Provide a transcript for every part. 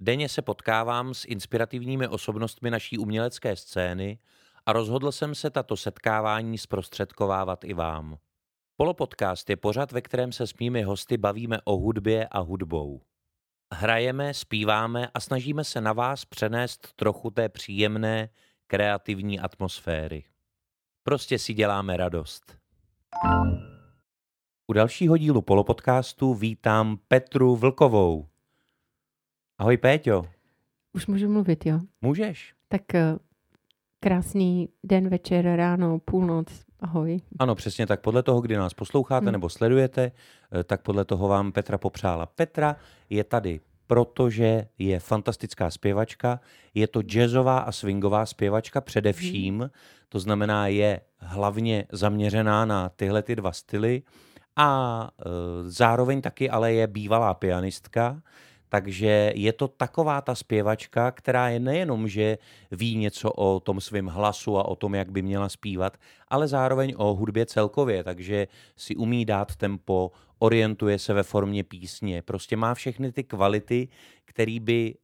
Denně se potkávám s inspirativními osobnostmi naší umělecké scény a rozhodl jsem se tato setkávání zprostředkovávat i vám. Polopodcast je pořad, ve kterém se s mými hosty bavíme o hudbě a hudbou. Hrajeme, zpíváme a snažíme se na vás přenést trochu té příjemné, kreativní atmosféry. Prostě si děláme radost. U dalšího dílu Polopodcastu vítám Petru Vlkovou. Ahoj Péťo. Už můžu mluvit, jo? Můžeš. Tak eh, krásný den, večer, ráno, půlnoc, ahoj. Ano, přesně tak. Podle toho, kdy nás posloucháte Hmm. nebo sledujete, eh, tak podle toho vám Petra popřála. Petra je tady, protože je fantastická zpěvačka. Je to jazzová a swingová zpěvačka především. To znamená, je hlavně zaměřená na tyhle ty dva styly. A e, zároveň taky ale je bývalá pianistka, takže je to taková ta zpěvačka, která je nejenom, že ví něco o tom svém hlasu a o tom, jak by měla zpívat, ale zároveň o hudbě celkově, takže si umí dát tempo, orientuje se ve formě písně, prostě má všechny ty kvality, který by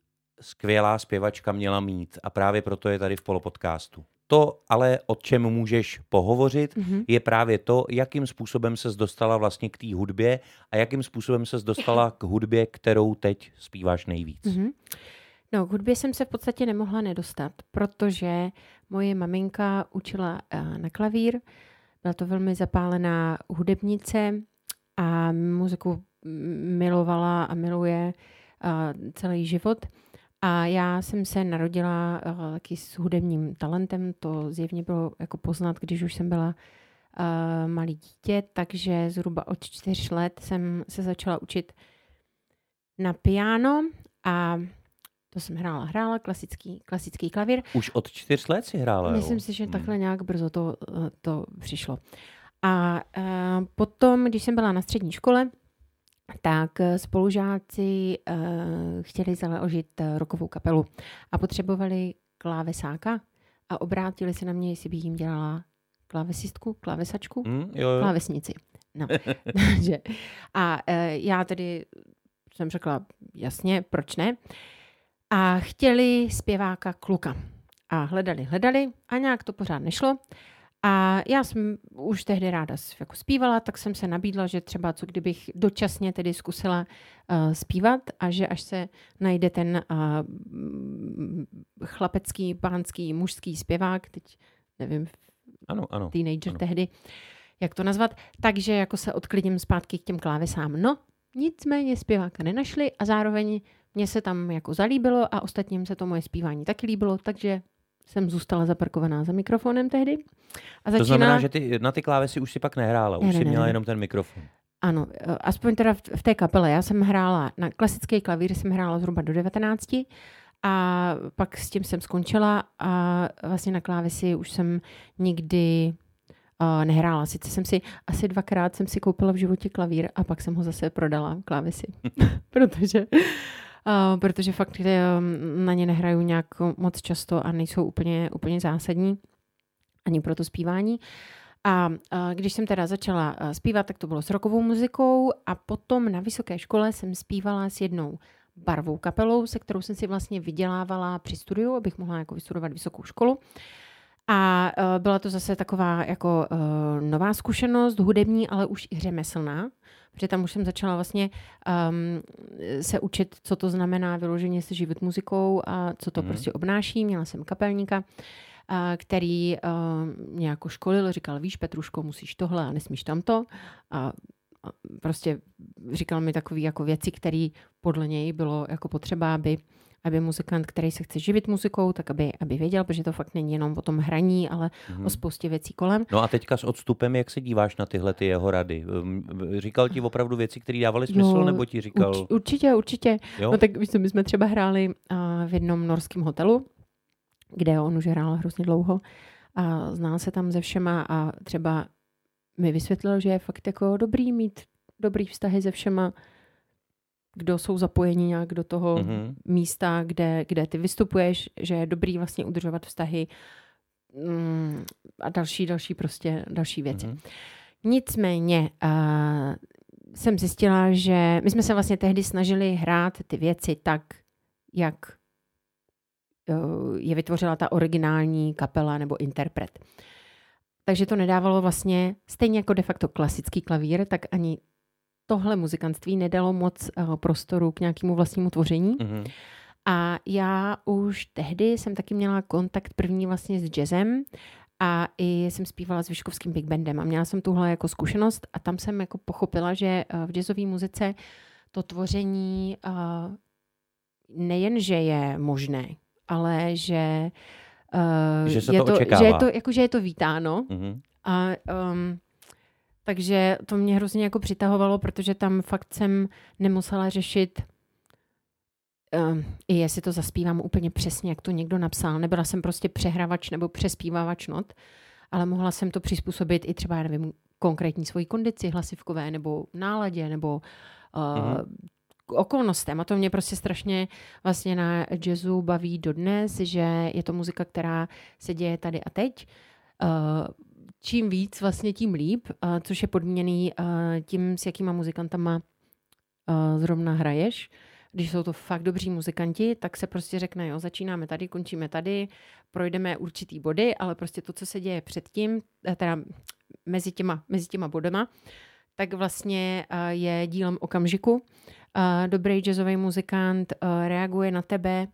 skvělá zpěvačka měla mít a právě proto je tady v polopodcastu. To ale, o čem můžeš pohovořit, Mhm. je právě to, jakým způsobem se dostala vlastně k té hudbě a jakým způsobem se dostala k hudbě, kterou teď zpíváš nejvíc. Mhm. No, k hudbě jsem se v podstatě nemohla nedostat, protože moje maminka učila eh, na klavír, byla to velmi zapálená hudebnice a muziku milovala a miluje eh, celý život. A já jsem se narodila eh, taky s hudebním talentem, to zjevně bylo jako poznat, když už jsem byla uh, malý dítě, takže zhruba od čtyř let jsem se začala učit na piano a to jsem hrála, hrála klasický, klasický klavír. Už od čtyř let si hrála, jo? Myslím si, že Hmm. takhle nějak brzo to, eh, to přišlo. A uh, potom, když jsem byla na střední škole, tak eh, spolužáci uh, chtěli založit uh, rokovou kapelu a potřebovali klávesáka a obrátili se na mě, jestli bych jim dělala klávesistku, klávesačku, Hm, jo, jo. klávesnici. No. Takže, a já tedy jsem řekla, jasně, proč ne? A chtěli zpěváka kluka. A hledali, hledali a nějak to pořád nešlo. A já jsem už tehdy ráda jako zpívala, tak jsem se nabídla, že třeba co kdybych dočasně tedy zkusila uh, zpívat a že až se najde ten uh, chlapecký, pánský, mužský zpěvák, teď nevím, Ano, ano. teenager ano. tehdy, jak to nazvat, takže jako se odklidím zpátky k těm klávesám. No, nicméně zpěváka nenašli a zároveň mě se tam jako zalíbilo a ostatním se to moje zpívání taky líbilo, takže jsem zůstala zaparkovaná za mikrofonem tehdy. A To začínala... znamená, že ty na ty klávesy už si pak nehrála, Ne, už ne, si měla ne. jenom ten mikrofon. Ano, eh, aspoň teda v, v té kapele. Já jsem hrála na klasický klavír, jsem hrála zhruba do 19 a pak s tím jsem skončila a vlastně na klávesi už jsem nikdy uh, nehrála. Sice jsem si asi dvakrát jsem si koupila v životě klavír a pak jsem ho zase prodala klávesi, protože Uh, protože fakt uh, na ně nehraju nějak moc často a nejsou úplně, úplně zásadní ani pro to zpívání. A a když jsem teda začala a, zpívat, tak to bylo s rokovou muzikou a potom na vysoké škole jsem zpívala s jednou barvou kapelou, se kterou jsem si vlastně vydělávala při studiu, abych mohla jako vystudovat vysokou školu. A uh, byla to zase taková jako uh, nová zkušenost, hudební, ale už i řemeslná, protože tam už jsem začala vlastně um, se učit, co to znamená vyloženě se živit muzikou a co to mm. prostě obnáší. Měla jsem kapelníka, a který uh, mě jako školil, říkal, víš Petruško, musíš tohle a nesmíš tamto. A, a prostě říkal mi takové jako věci, které podle něj bylo jako potřeba, aby, aby muzikant, který se chce živit muzikou, tak aby, aby věděl, protože to fakt není jenom o tom hraní, ale Mhm. o spoustě věcí kolem. No a teďka s odstupem, jak se díváš na tyhle ty jeho rady? Um, Říkal ti opravdu věci, které dávaly smysl, Jo, nebo ti říkal... Urč, určitě, určitě. jo? No tak víš co, my jsme třeba hráli v jednom norském hotelu kde on už hrál hrozně dlouho a znal se tam ze všema a třeba mi vysvětlil, že je fakt jako dobrý mít dobrý vztahy se všema, kdo jsou zapojeni nějak do toho mm-hmm. místa, kde, kde ty vystupuješ, že je dobrý vlastně udržovat vztahy mm, a další, další prostě, další věci. Mm-hmm. Nicméně uh, jsem zjistila, že my jsme se vlastně tehdy snažili hrát ty věci tak, jak uh, je vytvořila ta originální kapela nebo interpret. Takže to nedávalo vlastně, stejně jako de facto klasický klavír, tak ani tohle muzikantství nedalo moc uh, prostoru k nějakému vlastnímu tvoření. Mm-hmm. A já už tehdy jsem taky měla kontakt první vlastně s jazzem a i jsem zpívala s Vyškovským big bandem a měla jsem tuhle jako zkušenost a tam jsem jako pochopila, že eh, v jazzové muzice to tvoření uh, nejen, že je možné, ale že, že, se je to, to že je to jako, že je to vítáno. Mm-hmm. A um, takže to mě hrozně jako přitahovalo, protože tam fakt jsem nemusela řešit uh, i jestli to zaspívám úplně přesně, jak to někdo napsal. Nebyla jsem prostě přehrávač nebo přespívávač not, ale mohla jsem to přizpůsobit i třeba, nevím, konkrétní svoji kondici hlasivkové nebo náladě nebo uh, mm-hmm. okolnostem. A to mě prostě strašně vlastně na jazzu baví dodnes, že je to muzika, která se děje tady a teď. Uh, čím víc, vlastně tím líp, uh, což je podmíněný uh, tím, s jakýma muzikantama uh, zrovna hraješ. Když jsou to fakt dobří muzikanti, tak se prostě řekne, jo, začínáme tady, končíme tady, projdeme určitý body, ale prostě to, co se děje předtím, teda mezi těma, mezi těma bodama, tak vlastně uh, je dílem okamžiku. Uh, dobrý jazzový muzikant uh, reaguje na tebe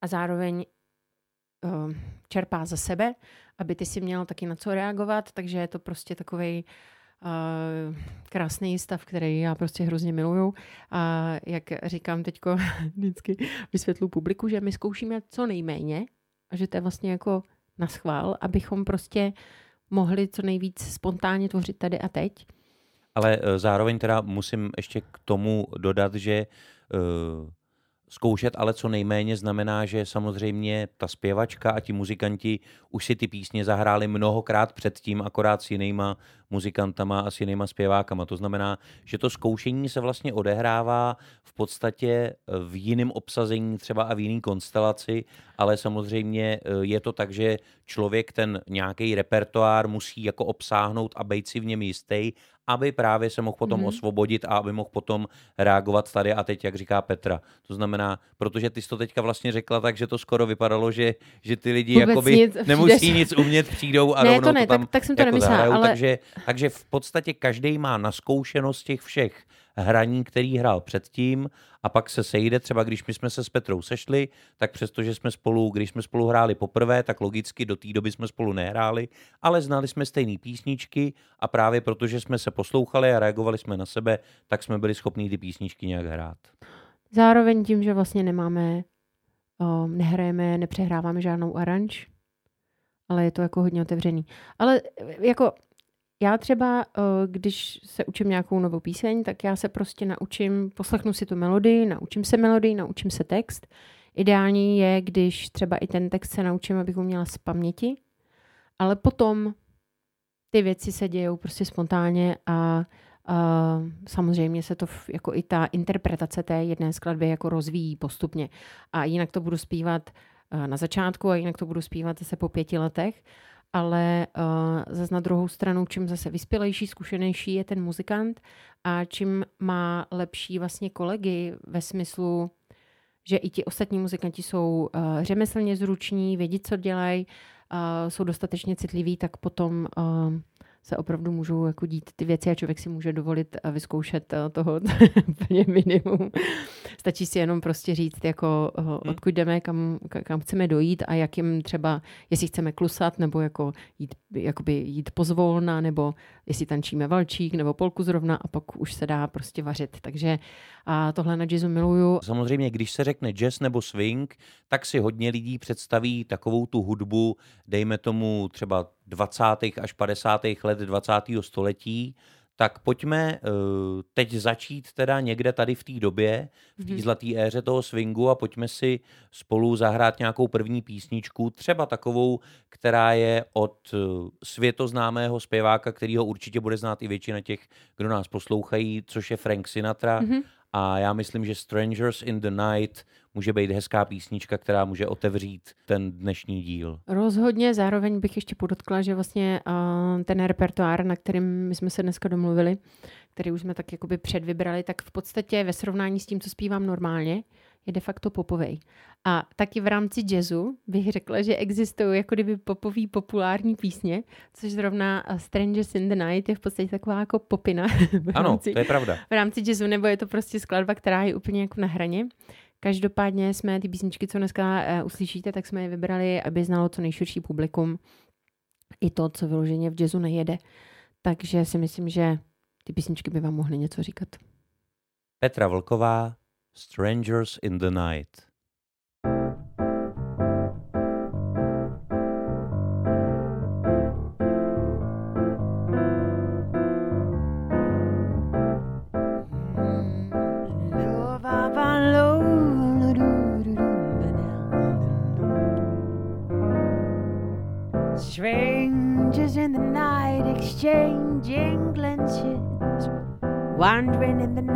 a zároveň čerpá za sebe aby ty si měl taky na co reagovat, takže je to prostě takový uh, krásný stav, který já prostě hrozně miluju. A jak říkám teďko vždycky vysvětlu publiku, že my zkoušíme co nejméně a že to je vlastně jako na schvál, abychom prostě mohli co nejvíc spontánně tvořit tady a teď. Ale uh, zároveň teda musím ještě k tomu dodat, že uh, Zkoušet ale co nejméně znamená, že samozřejmě ta zpěvačka a ti muzikanti už si ty písně zahráli mnohokrát předtím, akorát s jinýma muzikantama a s jinýma zpěvákama. To znamená, že to zkoušení se vlastně odehrává v podstatě v jiném obsazení třeba a v jiný konstelaci, ale samozřejmě eh, je to tak, že člověk ten nějaký repertoár musí jako obsáhnout a být si v něm jistý aby právě se mohl potom mm-hmm. osvobodit a aby mohl potom reagovat tady a teď, jak říká Petra. To znamená, protože ty jsi to teďka vlastně řekla tak, že to skoro vypadalo, že, že ty lidi Vůbec jakoby nic, nemusí nic umět, přijdou a ne, rovnou to, ne, to tam tak, tak jsem to jako nemyslela, zahrajou, ale... takže, takže v podstatě každý má naskoušenost těch všech hraní, který hrál předtím a pak se sejde, třeba když my jsme se s Petrou sešli, tak přestože jsme spolu, když jsme spolu hráli poprvé, tak logicky do té doby jsme spolu nehráli, ale znali jsme stejné písničky a právě protože jsme se poslouchali a reagovali jsme na sebe, tak jsme byli schopni ty písničky nějak hrát. Zároveň tím, že vlastně nemáme, um, nehrajeme, nepřehráváme žádnou aranž, ale je to jako hodně otevřený. Ale jako já třeba, eh, když se učím nějakou novou píseň, tak já se prostě naučím, poslechnu si tu melodii, naučím se melodii, naučím se text. Ideální je, když třeba i ten text se naučím, abych ho měla z paměti, ale potom ty věci se dějou prostě spontánně a a samozřejmě se to jako i ta interpretace té jedné skladby jako rozvíjí postupně. A jinak to budu zpívat eh, na začátku a jinak to budu zpívat zase po pěti letech ale uh, zase na druhou stranu, čím zase vyspělejší, zkušenější je ten muzikant a čím má lepší vlastně kolegy ve smyslu, že i ti ostatní muzikanti jsou uh, řemeslně zruční, vědí, co dělají, uh, jsou dostatečně citliví, tak potom uh, se opravdu můžou jako dít ty věci a člověk si může dovolit a vyzkoušet toho úplně minimum. Stačí si jenom prostě říct, jako, hmm. odkud jdeme, kam, kam chceme dojít a jakým třeba, jestli chceme klusat, nebo jako jít, jakoby jít pozvolna, nebo jestli tančíme valčík, nebo polku zrovna a pak už se dá prostě vařit. Takže a tohle na jazzu miluju. Samozřejmě, když se řekne jazz nebo swing, tak si hodně lidí představí takovou tu hudbu, dejme tomu třeba 20. až 50. let 20. století, Tak pojďme uh, teď začít teda někde tady v té době, v té Mhm. zlaté éře toho swingu a pojďme si spolu zahrát nějakou první písničku, třeba takovou, která je od uh, světoznámého zpěváka, kterýho určitě bude znát i většina těch, kdo nás poslouchají, což je Frank Sinatra. Mhm. A já myslím, že Strangers in the Night může být hezká písnička, která může otevřít ten dnešní díl. Rozhodně, zároveň bych ještě podotkla, že vlastně uh, ten repertoár, na kterým my jsme se dneska domluvili, který už jsme tak jakoby předvybrali, tak v podstatě ve srovnání s tím, co zpívám normálně, je de facto popovej. A taky v rámci jazzu bych řekla, že existují jako kdyby popový populární písně, což zrovna uh, Strangers in the Night je v podstatě taková jako popina Ano, rámci, to je pravda. v rámci jazzu, nebo je to prostě skladba, která je úplně jako na hraně. Každopádně jsme ty písničky, co dneska uh, uslyšíte, tak jsme je vybrali, aby znalo co nejširší publikum i to, co vyloženě v jazzu nejede. Takže si myslím, že ty písničky by vám mohly něco říkat. Petra Vlková, Strangers in the Night. Strangers in the night exchanging glances, wandering in the night.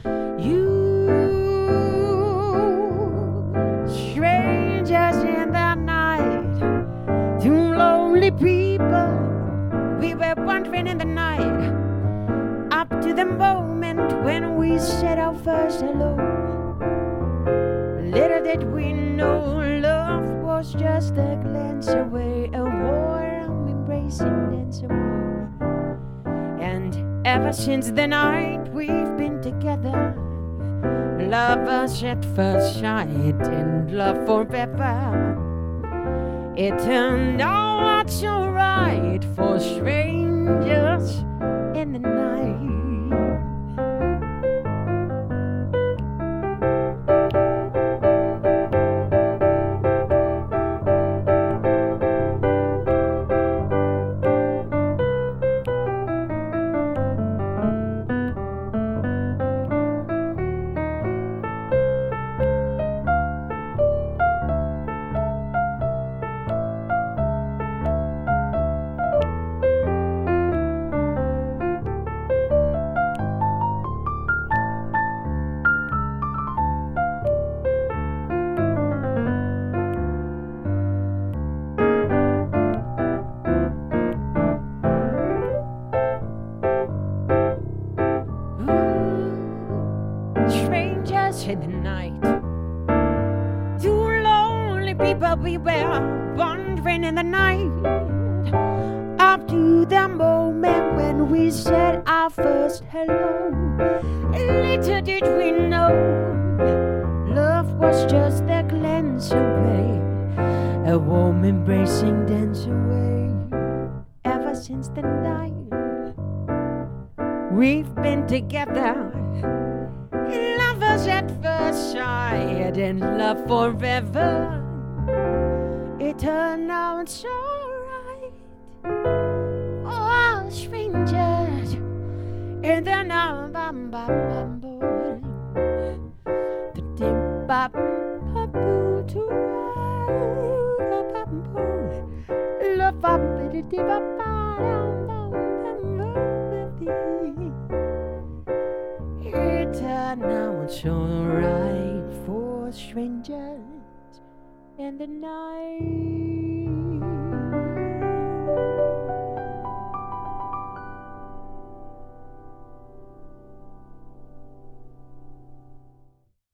The moment when we said our first hello. Little did we know love was just a glance away, a warm embracing dance away. And ever since the night we've been together, love lovers at first sight and love forever. It turned out so right for strangers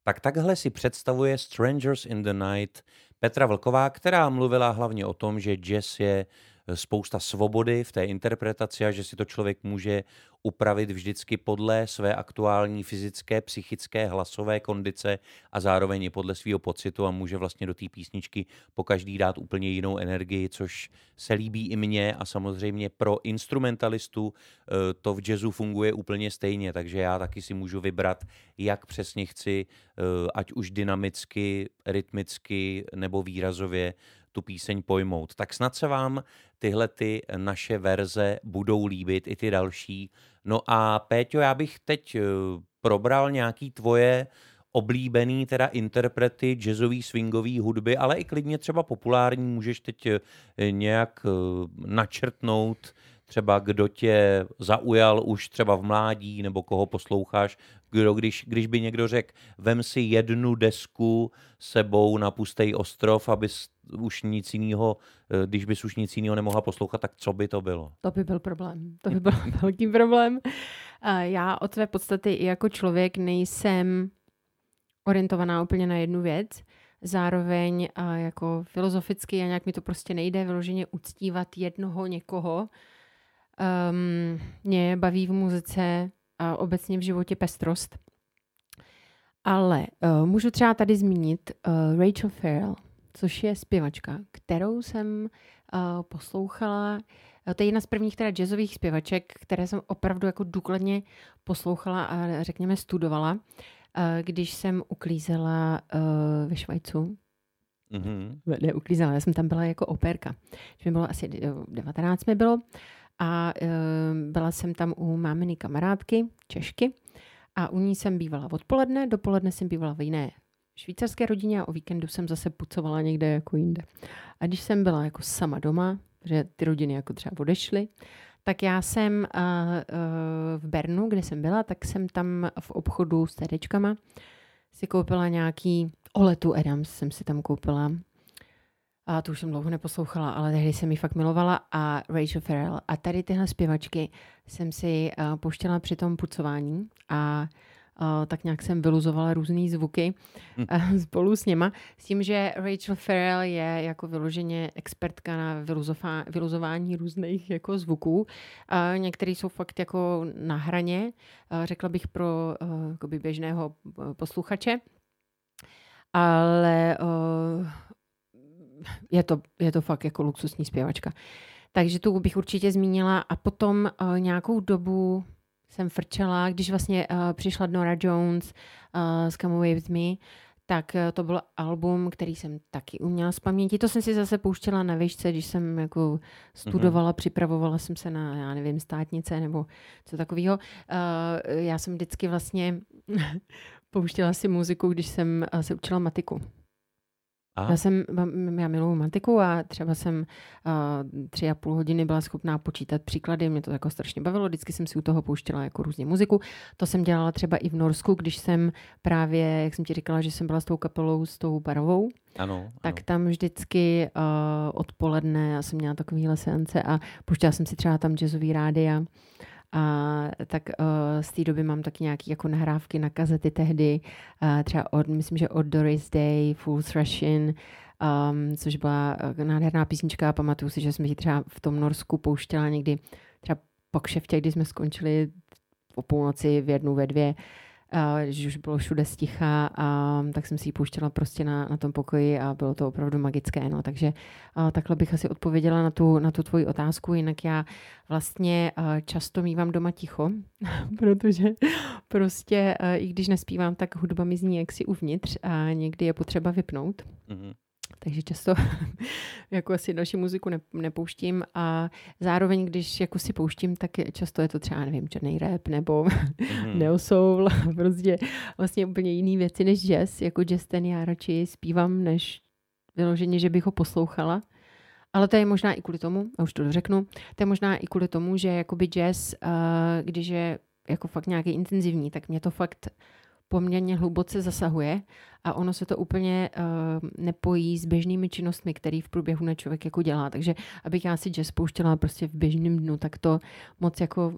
Tak takhle si představuje Strangers in the Night Petra Vlková, která mluvila hlavně o tom, že jazz je spousta svobody v té interpretaci a že si to člověk může upravit vždycky podle své aktuální fyzické, psychické, hlasové kondice a zároveň i podle svého pocitu a může vlastně do té písničky po každý dát úplně jinou energii, což se líbí i mně a samozřejmě pro instrumentalistu eh, to v jazzu funguje úplně stejně, takže já taky si můžu vybrat, jak přesně chci, eh, ať už dynamicky, rytmicky nebo výrazově tu píseň pojmout. Tak snad se vám tyhle ty naše verze budou líbit, i ty další. No a Péťo, já bych teď eh, probral nějaký tvoje oblíbený teda interprety jazzový, swingový hudby, ale i klidně třeba populární, můžeš teď eh, nějak eh, načrtnout třeba kdo tě zaujal už třeba v mládí, nebo koho posloucháš, kdo, když, když by někdo řekl, vem si jednu desku sebou na pustý ostrov, aby už nic jiného, eh, když bys už nic jiného nemohla poslouchat, tak co by to bylo? To by byl problém. To by byl velký problém. Já od své podstaty i jako člověk nejsem orientovaná úplně na jednu věc. Zároveň jako filozoficky a nějak mi to prostě nejde vyloženě uctívat jednoho někoho, Um, mě baví v muzice a obecně v životě pestrost. Ale uh, můžu třeba tady zmínit uh, Rachel Farrell, což je zpěvačka, kterou jsem uh, poslouchala. To je jedna z prvních teda jazzových zpěvaček, které jsem opravdu jako důkladně poslouchala a řekněme studovala, uh, když jsem uklízela uh, ve Švajcu. Mm-hmm. Ne, uklízela, já jsem tam byla jako operka. Když mi bylo asi 19 mi bylo a e, byla jsem tam u máminy kamarádky, Češky, a u ní jsem bývala odpoledne, dopoledne jsem bývala v jiné švýcarské rodině a o víkendu jsem zase pucovala někde jako jinde. A když jsem byla jako sama doma, že ty rodiny jako třeba odešly, tak já jsem uh, uh, v Bernu, kde jsem byla, tak jsem tam v obchodu s TDčkama si koupila nějaký Oletu Adams jsem si tam koupila a tu už jsem dlouho neposlouchala, ale tehdy jsem ji fakt milovala a Rachel Farrell. A tady tyhle zpěvačky jsem si uh, pouštěla při tom pucování a Uh, tak nějak jsem vyluzovala různé zvuky uh, spolu s něma. S tím, že Rachel Farrell je jako vyloženě expertka na vyluzování různých jako zvuků. Uh, některé jsou fakt jako na hraně, uh, řekla bych pro uh, běžného posluchače. Ale uh, je to, je to fakt jako luxusní zpěvačka. Takže tu bych určitě zmínila a potom uh, nějakou dobu jsem frčela, když vlastně uh, přišla Nora Jones uh, s Come Away With Me, tak uh, to byl album, který jsem taky uměla z paměti. To jsem si zase pouštěla na výšce, když jsem jako studovala, mm-hmm. připravovala jsem se na, já nevím, státnice nebo co takového. Uh, já jsem vždycky vlastně pouštěla si muziku, když jsem uh, se učila matiku. Aha. Já jsem, já miluju matiku a třeba jsem uh, tři a půl hodiny byla schopná počítat příklady, mě to jako strašně bavilo, vždycky jsem si u toho pouštěla jako různě muziku. To jsem dělala třeba i v Norsku, když jsem právě, jak jsem ti říkala, že jsem byla s tou kapelou, s tou barovou, ano, tak ano. tam vždycky uh, odpoledne, já jsem měla takovýhle seance a pouštěla jsem si třeba tam jazzový rádia a tak uh, z té doby mám taky nějaké jako nahrávky na kazety tehdy, uh, třeba od, myslím, že od Doris Day, Full Thrashing, um, což byla uh, nádherná písnička a pamatuju si, že jsme ji třeba v tom Norsku pouštěla někdy třeba po kšeftě, kdy jsme skončili o půlnoci v jednu, ve dvě, že už bylo všude sticha, a tak jsem si ji pouštěla prostě na, na tom pokoji a bylo to opravdu magické. No. Takže a, takhle bych asi odpověděla na tu, na tu tvoji otázku, jinak já vlastně a, často mývám doma ticho, protože prostě a, i když nespívám, tak hudba mi zní jaksi uvnitř a někdy je potřeba vypnout. Mm-hmm takže často jako asi další muziku ne, nepouštím a zároveň, když jako si pouštím, tak často je to třeba, nevím, černý rap nebo mm-hmm. neo soul, prostě vlastně úplně jiný věci než jazz. Jako jazz ten já radši zpívám, než vyloženě, že bych ho poslouchala. Ale to je možná i kvůli tomu, a už to dořeknu, to je možná i kvůli tomu, že jakoby jazz, uh, když je jako fakt nějaký intenzivní, tak mě to fakt poměrně hluboce zasahuje a ono se to úplně uh, nepojí s běžnými činnostmi, které v průběhu na člověk jako dělá. Takže abych já si jazz pouštěla prostě v běžném dnu, tak to moc jako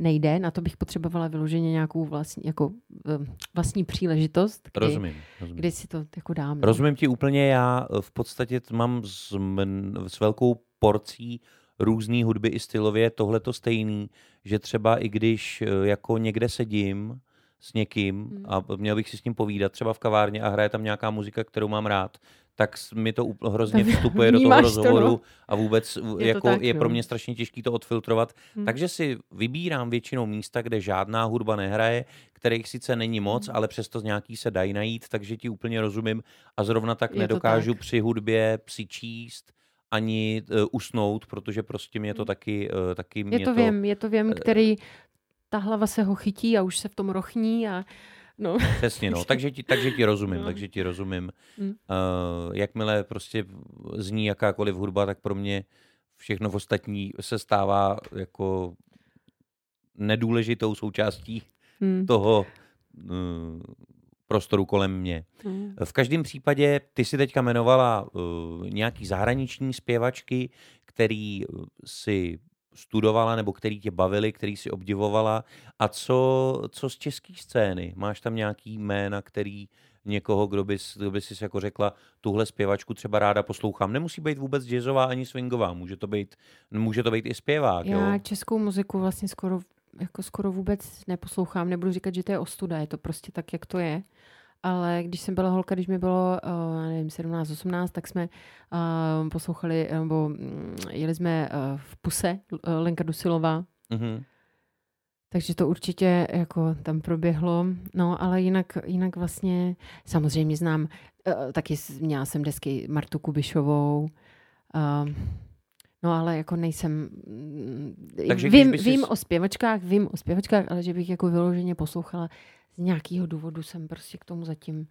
nejde. Na to bych potřebovala vyloženě nějakou vlastní, jako, uh, vlastní příležitost, kdy, rozumím, rozumím. kdy si to jako dám. No. Rozumím ti úplně, já v podstatě mám s, s velkou porcí různé hudby i stylově tohle to stejný, že třeba i když eh, jako někde sedím s někým Hmm. a měl bych si s ním povídat třeba v kavárně a hraje tam nějaká muzika, kterou mám rád, tak mi to hrozně vstupuje do toho vnímáš to, no. rozhovoru a vůbec to jako tak, je pro mě strašně těžký to odfiltrovat. Hmm. Takže si vybírám většinou místa, kde žádná hudba nehraje, kterých sice není moc, Hmm. ale přesto nějaký se dají najít, takže ti úplně rozumím a zrovna tak Je to nedokážu tak. při hudbě si číst ani uh, usnout, protože prostě mě to Hmm. taky, uh, taky mě Je to věm, je to věm, který ta hlava se ho chytí a už se v tom rochní a no. Přesně, no. Takže ti, takže ti rozumím, No. takže ti rozumím. Mm. Uh, jakmile prostě zní jakákoliv hudba, tak pro mě všechno v ostatní se stává jako nedůležitou součástí Hmm. toho uh, prostoru kolem mě. Hmm. V každém případě ty si teďka jmenovala uh, nějaký zahraniční zpěvačky, který si studovala nebo který tě bavili, který si obdivovala. A co, co z české scény? Máš tam nějaký jména, který někoho, kdo bys, kdo bys si jako řekla, tuhle zpěvačku třeba ráda poslouchám. Nemusí být vůbec jazzová ani swingová, může to být, může to být i zpěvák. Já jo? českou muziku vlastně skoro, jako skoro vůbec neposlouchám. Nebudu říkat, že to je ostuda, je to prostě tak, jak to je. Ale když jsem byla holka, když mi bylo, uh, nevím, 17, 18, tak jsme uh, poslouchali, nebo mm, jeli jsme uh, v Puse, uh, Lenka Dusilová, Mhm. takže to určitě jako tam proběhlo. No, ale jinak, jinak vlastně samozřejmě znám, uh, taky měla jsem desky Martu Kubišovou, uh, no ale jako nejsem, mm, Takže vím, by sis- vím o zpěvačkách, vím o zpěvačkách, ale že bych jako vyloženě poslouchala z nějakého důvodu jsem prostě k tomu zatím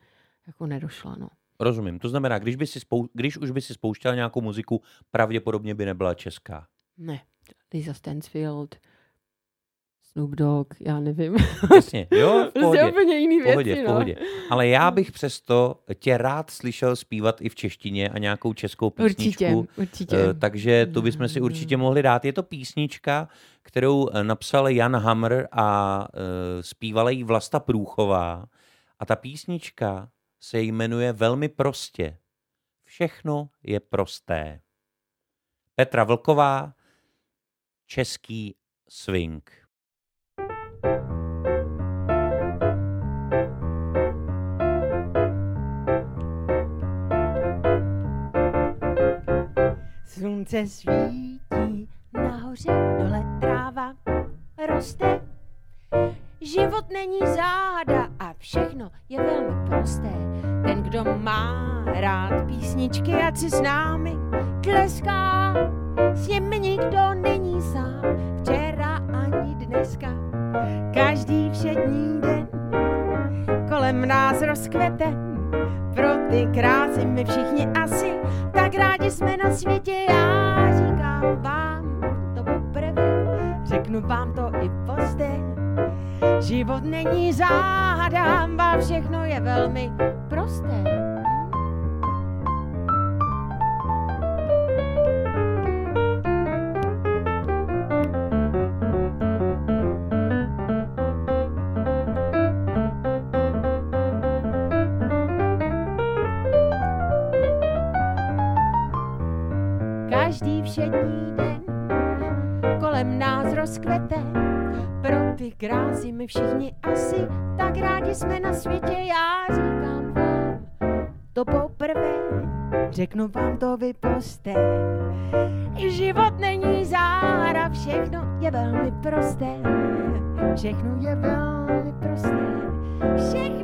jako nedošla, no. Rozumím. To znamená, když, by si spou- když už by si spouštěla nějakou muziku, pravděpodobně by nebyla česká. Ne. Lisa Stansfield, Snoop Dogg, já nevím. Jasně, jo, v Prostě pohodě. úplně jiný pohodě, věci, v no. pohodě. Ale já bych přesto tě rád slyšel zpívat i v češtině a nějakou českou písničku. Určitě, určitě. Eh, takže to bychom si určitě mohli dát. Je to písnička, kterou eh, napsal Jan Hamr a eh, zpívala ji Vlasta Průchová. A ta písnička se jmenuje velmi prostě. Všechno je prosté. Petra Vlková, český swing. Slunce svítí, nahoře dole tráva roste. Život není záhada a všechno je velmi prosté. Ten, kdo má rád písničky, ať si s námi tleská. S nimi nikdo není sám, včera ani dneska. Každý všední den kolem nás rozkvete. Pro ty krásy my všichni asi tak rádi jsme na světě. Já říkám vám to poprvé, řeknu vám to i pozdě. Život není záhada, a všechno je velmi prosté. Všední den kolem nás rozkvete. Pro ty krásy my všichni asi tak rádi jsme na světě. Já říkám vám to poprvé, řeknu vám to vy posté. Život není záhada, všechno je velmi prosté. Všechno je velmi prosté. Všechno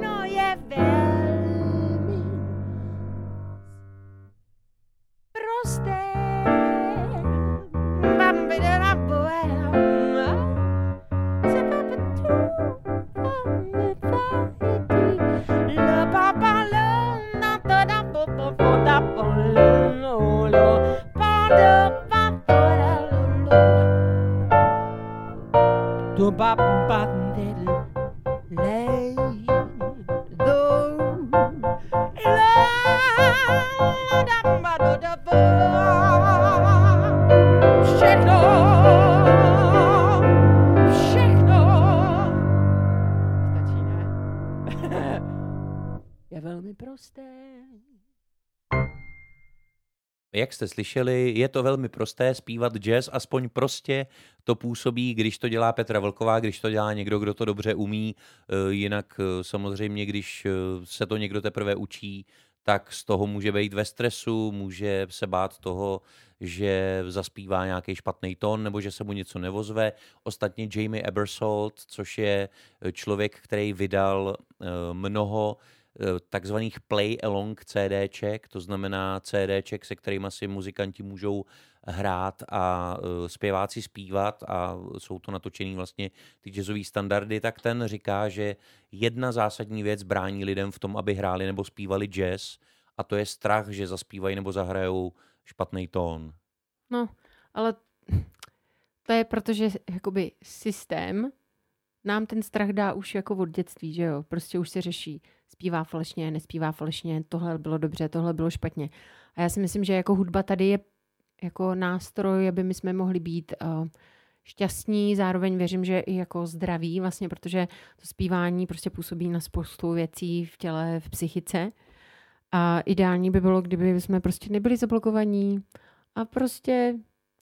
jste slyšeli, je to velmi prosté zpívat jazz, aspoň prostě to působí, když to dělá Petra Vlková, když to dělá někdo, kdo to dobře umí. Eh, jinak eh, samozřejmě, když eh, se to někdo teprve učí, tak z toho může být ve stresu, může se bát toho, že zaspívá nějaký špatný tón nebo že se mu něco nevozve. Ostatně Jamie Ebersold, což je člověk, který vydal mnoho Eh, takzvaných play-along CDček, to znamená CDček, se kterými si muzikanti můžou hrát a uh, zpěváci zpívat a jsou to natočený vlastně ty jazzové standardy, tak ten říká, že jedna zásadní věc brání lidem v tom, aby hráli nebo zpívali jazz a to je strach, že zaspívají nebo zahrajou špatný tón. No, ale to je proto, že jakoby systém nám ten strach dá už jako od dětství, že jo? Prostě už se řeší, zpívá falešně, nespívá falešně, tohle bylo dobře, tohle bylo špatně. A já si myslím, že jako hudba tady je jako nástroj, aby my jsme mohli být uh, šťastní, zároveň věřím, že i jako zdraví, vlastně, protože to zpívání prostě působí na spoustu věcí v těle, v psychice. A ideální by bylo, kdyby jsme prostě nebyli zablokovaní a prostě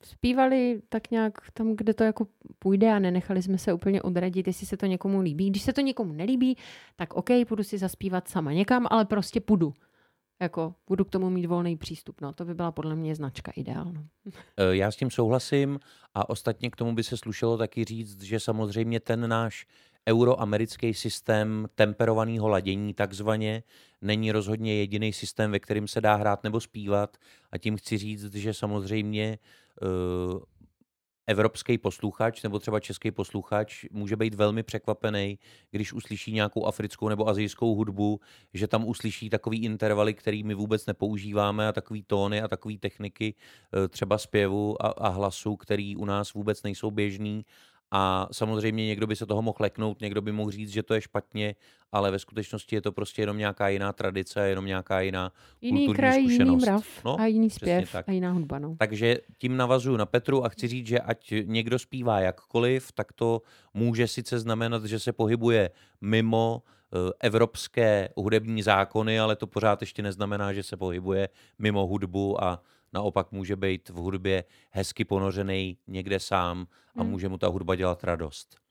zpívali tak nějak tam, kde to jako půjde a nenechali jsme se úplně odradit, jestli se to někomu líbí. Když se to někomu nelíbí, tak OK, půjdu si zaspívat sama někam, ale prostě půjdu. Jako, budu k tomu mít volný přístup. No, to by byla podle mě značka ideálna. Eh, já s tím souhlasím a ostatně k tomu by se slušelo taky říct, že samozřejmě ten náš euroamerický systém temperovaného ladění takzvaně není rozhodně jediný systém, ve kterým se dá hrát nebo zpívat. A tím chci říct, že samozřejmě uh, evropský posluchač nebo třeba český posluchač může být velmi překvapený, když uslyší nějakou africkou nebo azijskou hudbu, že tam uslyší takový intervaly, který my vůbec nepoužíváme a takový tóny a takové techniky eh, třeba zpěvu a, a hlasu, který u nás vůbec nejsou běžný a samozřejmě někdo by se toho mohl leknout, někdo by mohl říct, že to je špatně, ale ve skutečnosti je to prostě jenom nějaká jiná tradice, jenom nějaká jiná jiný kulturní kraj, zkušenost. Jiný mrav no, a jiný zpěv tak. a jiná hudba. No. Takže tím navazuju na Petru a chci říct, že ať někdo zpívá jakkoliv, tak to může sice znamenat, že se pohybuje mimo eh, evropské hudební zákony, ale to pořád ještě neznamená, že se pohybuje mimo hudbu a naopak může být v hudbě hezky ponořený někde sám a hmm. může mu ta hudba dělat radost.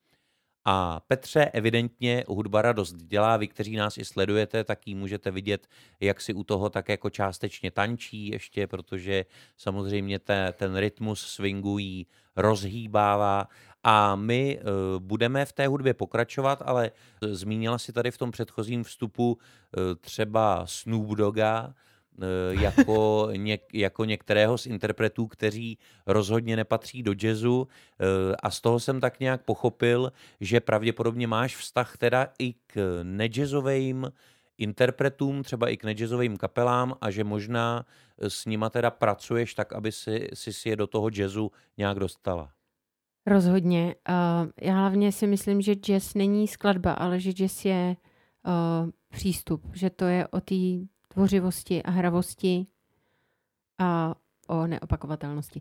A Petře evidentně hudba radost dělá. Vy, kteří nás i sledujete, tak ji můžete vidět, jak si u toho tak jako částečně tančí ještě, protože samozřejmě te, ten rytmus swingu jí rozhýbává. A my uh, budeme v té hudbě pokračovat, ale zmínila si tady v tom předchozím vstupu uh, třeba Snoop Dogga, Eh, jako, něk, jako některého z interpretů, kteří rozhodně nepatří do jazzu eh, a z toho jsem tak nějak pochopil, že pravděpodobně máš vztah teda i k nejazzovým interpretům, třeba i k nejazzovým kapelám a že možná s nima teda pracuješ tak, aby si, si, si je do toho jazzu nějak dostala. Rozhodně. Já hlavně si myslím, že jazz není skladba, ale že jazz je přístup, že to je o té tvořivosti a hravosti a o neopakovatelnosti.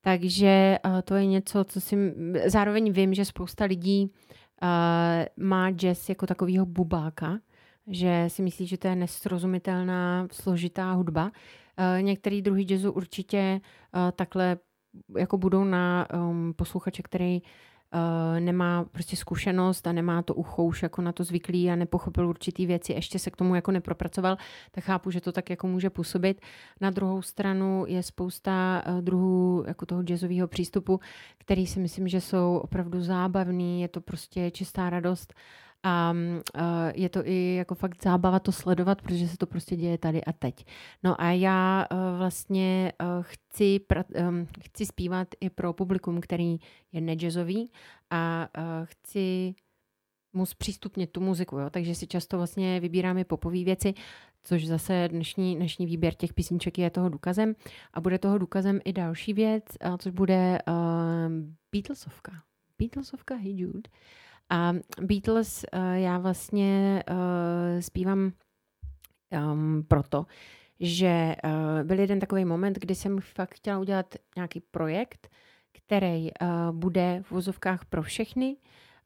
Takže uh, to je něco, co si... Zároveň vím, že spousta lidí uh, má jazz jako takového bubáka, že si myslí, že to je nesrozumitelná, složitá hudba. Uh, některý druhý jazzu určitě takhle jako budou na um, posluchače, který uh, nemá prostě zkušenost a nemá to ucho už jako na to zvyklý a nepochopil určitý věci, ještě se k tomu jako nepropracoval, tak chápu, že to tak jako může působit. Na druhou stranu je spousta uh, druhů jako toho jazzového přístupu, který si myslím, že jsou opravdu zábavný, je to prostě čistá radost a uh, je to i jako fakt zábava to sledovat, protože se to prostě děje tady a teď. No a já uh, vlastně uh, chci, um, chci zpívat i pro publikum, který je nejazzový a uh, chci mu zpřístupnit tu muziku, jo? takže si často vlastně vybírám i popové věci, což zase dnešní, dnešní výběr těch písniček je toho důkazem. A bude toho důkazem i další věc, což bude uh, Beatlesovka. Beatlesovka Hey Jude. A Beatles eh, já vlastně eh, zpívám um, proto, že uh, byl jeden takový moment, kdy jsem fakt chtěla udělat nějaký projekt, který uh, bude v vozovkách pro všechny,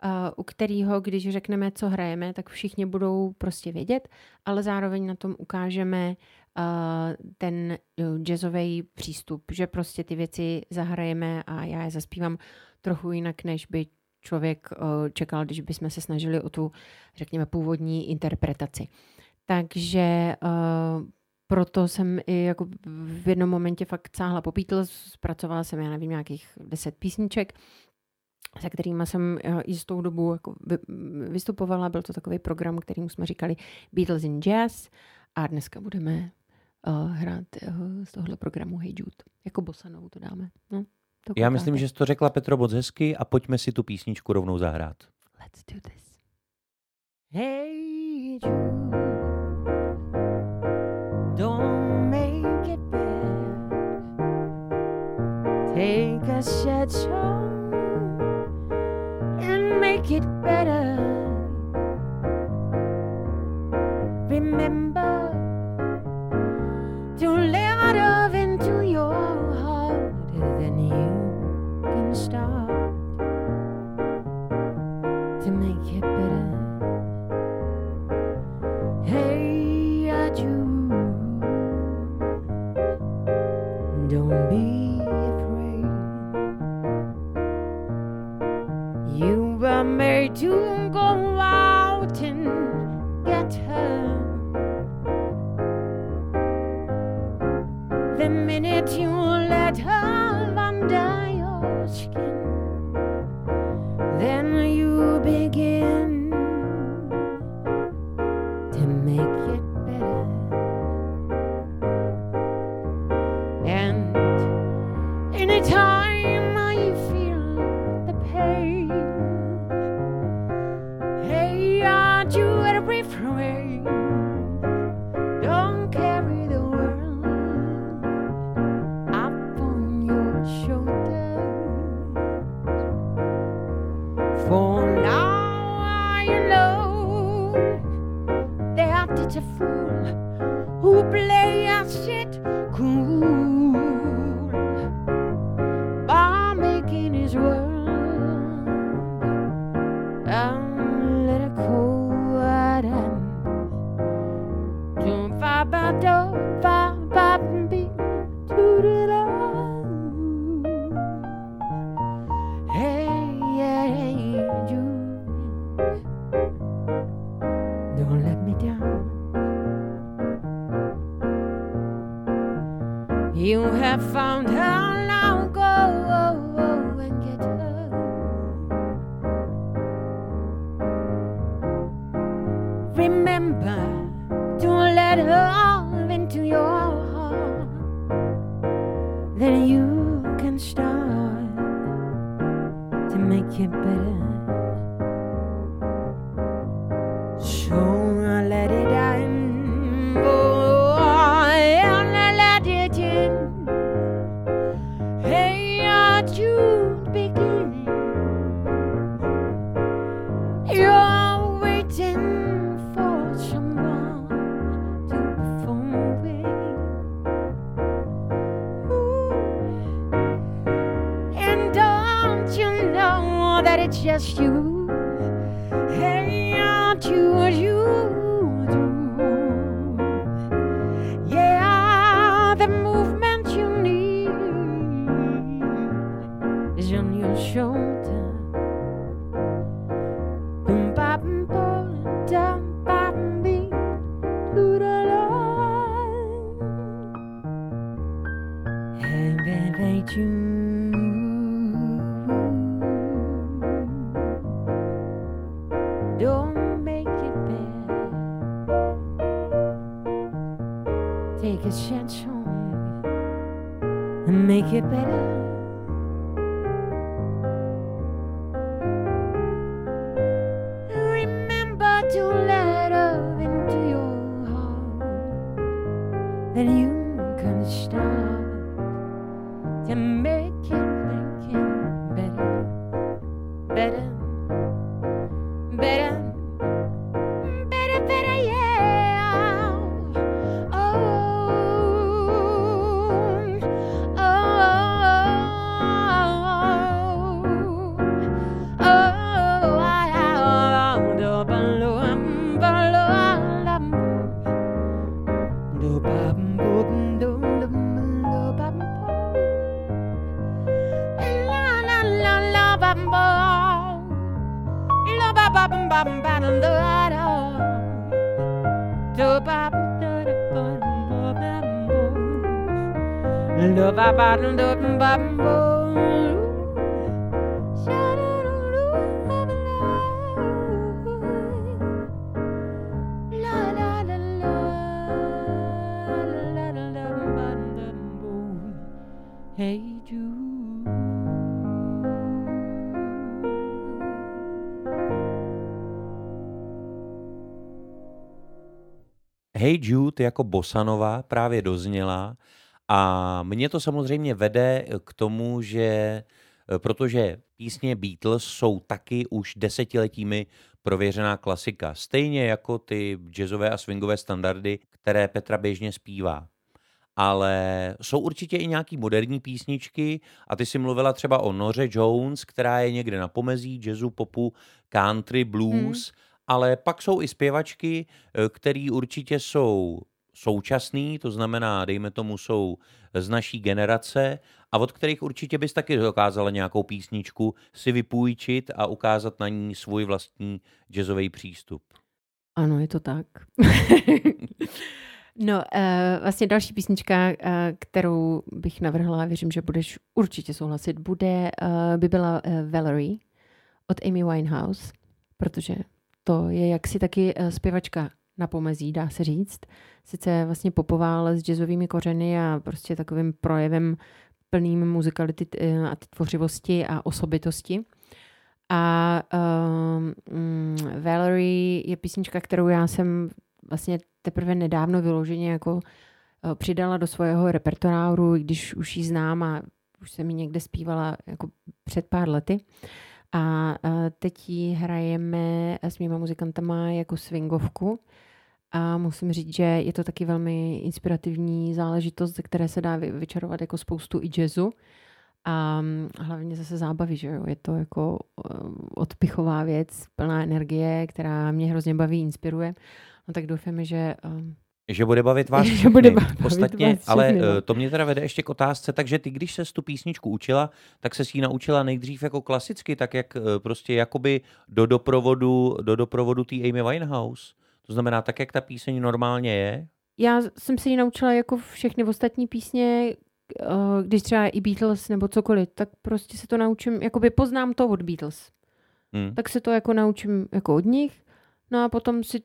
uh, u kterého, když řekneme, co hrajeme, tak všichni budou prostě vědět, ale zároveň na tom ukážeme uh, ten jazzový přístup, že prostě ty věci zahrajeme a já je zaspívám trochu jinak, než by člověk eh, čekal, když bychom se snažili o tu, řekněme, původní interpretaci. Takže eh, proto jsem i jako v jednom momentě fakt sáhla po Beatles, zpracovala jsem, já nevím, nějakých deset písniček, se kterými jsem eh, jistou dobu jako vystupovala. Byl to takový program, kterým jsme říkali Beatles in Jazz a dneska budeme uh, hrát uh, z tohle programu Hey Jude. Jako bosanou to dáme. No. Dokud Já myslím, že jsi to řekla Petro moc hezky a pojďme si tu písničku rovnou zahrát. Let's do this. Hey Jude, don't make it bad. Take a shot and make it better. the minute you let her under your skin. you. Love, I bottled up and bottled Hey Jude jako Bosanova právě dozněla a mě to samozřejmě vede k tomu, že eh, protože písně Beatles jsou taky už desetiletími prověřená klasika. Stejně jako ty jazzové a swingové standardy, které Petra běžně zpívá. Ale jsou určitě i nějaký moderní písničky a ty si mluvila třeba o Noře Jones, která je někde na pomezí jazzu, popu, country, blues, ale pak jsou i zpěvačky, eh, který určitě jsou současný, to znamená, dejme tomu, jsou z naší generace a od kterých určitě bys taky dokázala nějakou písničku si vypůjčit a ukázat na ní svůj vlastní jazzový přístup. Ano, je to tak. no, uh, vlastně další písnička, uh, kterou bych navrhla, věřím, že budeš určitě souhlasit, bude, by byla Valerie od Amy Winehouse, protože to je jaksi taky uh, zpěvačka na pomezí, dá se říct. Sice vlastně popová, ale s jazzovými kořeny a prostě takovým projevem plným muzikality uh, a tvořivosti a osobitosti. A um, Valerie je písnička, kterou já jsem vlastně teprve nedávno vyloženě jako uh, přidala do svého repertoáru, když už ji znám a už jsem ji někde zpívala jako před pár lety. A uh, teď ji hrajeme s mýma muzikantama jako swingovku. A musím říct, že je to taky velmi inspirativní záležitost, ze které se dá vyčarovat jako spoustu i jazzu. A hlavně zase zábavy, že jo? Je to jako odpichová věc, plná energie, která mě hrozně baví, inspiruje. No tak doufáme, že... Že bude bavit vás Že bude bavit Ostatně, vás ale všechny, no. eh, to mě teda vede ještě k otázce, takže ty, když se tu písničku učila, tak se ji naučila nejdřív jako klasicky, tak jak eh, prostě jakoby do doprovodu, do doprovodu té Amy Winehouse. To znamená, tak jak ta píseň normálně je, já jsem se ji naučila jako všechny ostatní písně, eh, když třeba i Beatles nebo cokoliv, tak prostě se to naučím, jakoby poznám to od Beatles. hm. Tak se to jako naučím jako od nich, no a potom si